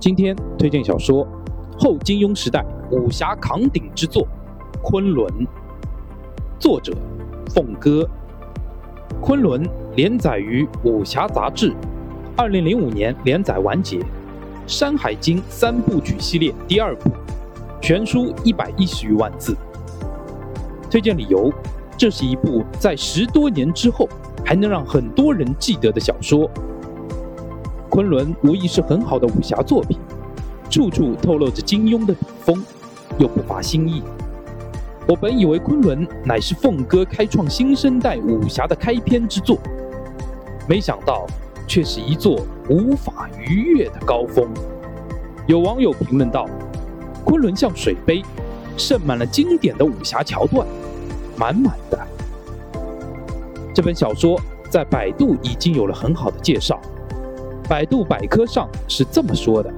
今天推荐小说《后金庸时代武侠扛鼎之作》《昆仑》，作者凤歌。《昆仑》连载于武侠杂志，二零零五年连载完结，《山海经》三部曲系列第二部，全书一百一十余万字。推荐理由：这是一部在十多年之后还能让很多人记得的小说。昆仑无疑是很好的武侠作品，处处透露着金庸的笔锋，又不乏新意。我本以为昆仑乃是凤哥开创新生代武侠的开篇之作，没想到却是一座无法逾越的高峰。有网友评论道：“昆仑像水杯，盛满了经典的武侠桥段，满满的。”这本小说在百度已经有了很好的介绍。百度百科上是这么说的：“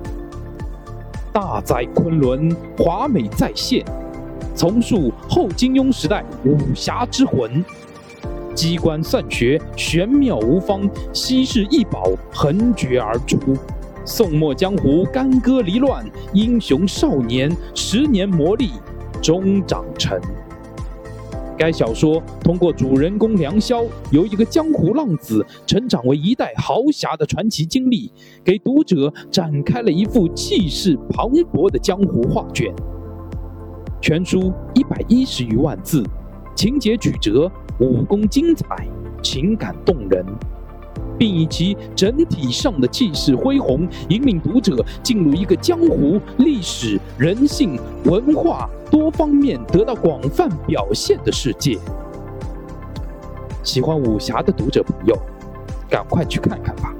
大哉昆仑，华美再现，重塑后金庸时代武侠之魂。机关算学玄妙无方，稀世异宝横绝而出。宋末江湖干戈离乱，英雄少年十年磨砺终长成。”该小说通过主人公梁萧由一个江湖浪子成长为一代豪侠的传奇经历，给读者展开了一幅气势磅礴的江湖画卷。全书一百一十余万字，情节曲折，武功精彩，情感动人。并以其整体上的气势恢宏，引领读者进入一个江湖历史、人性、文化多方面得到广泛表现的世界。喜欢武侠的读者朋友，赶快去看看吧。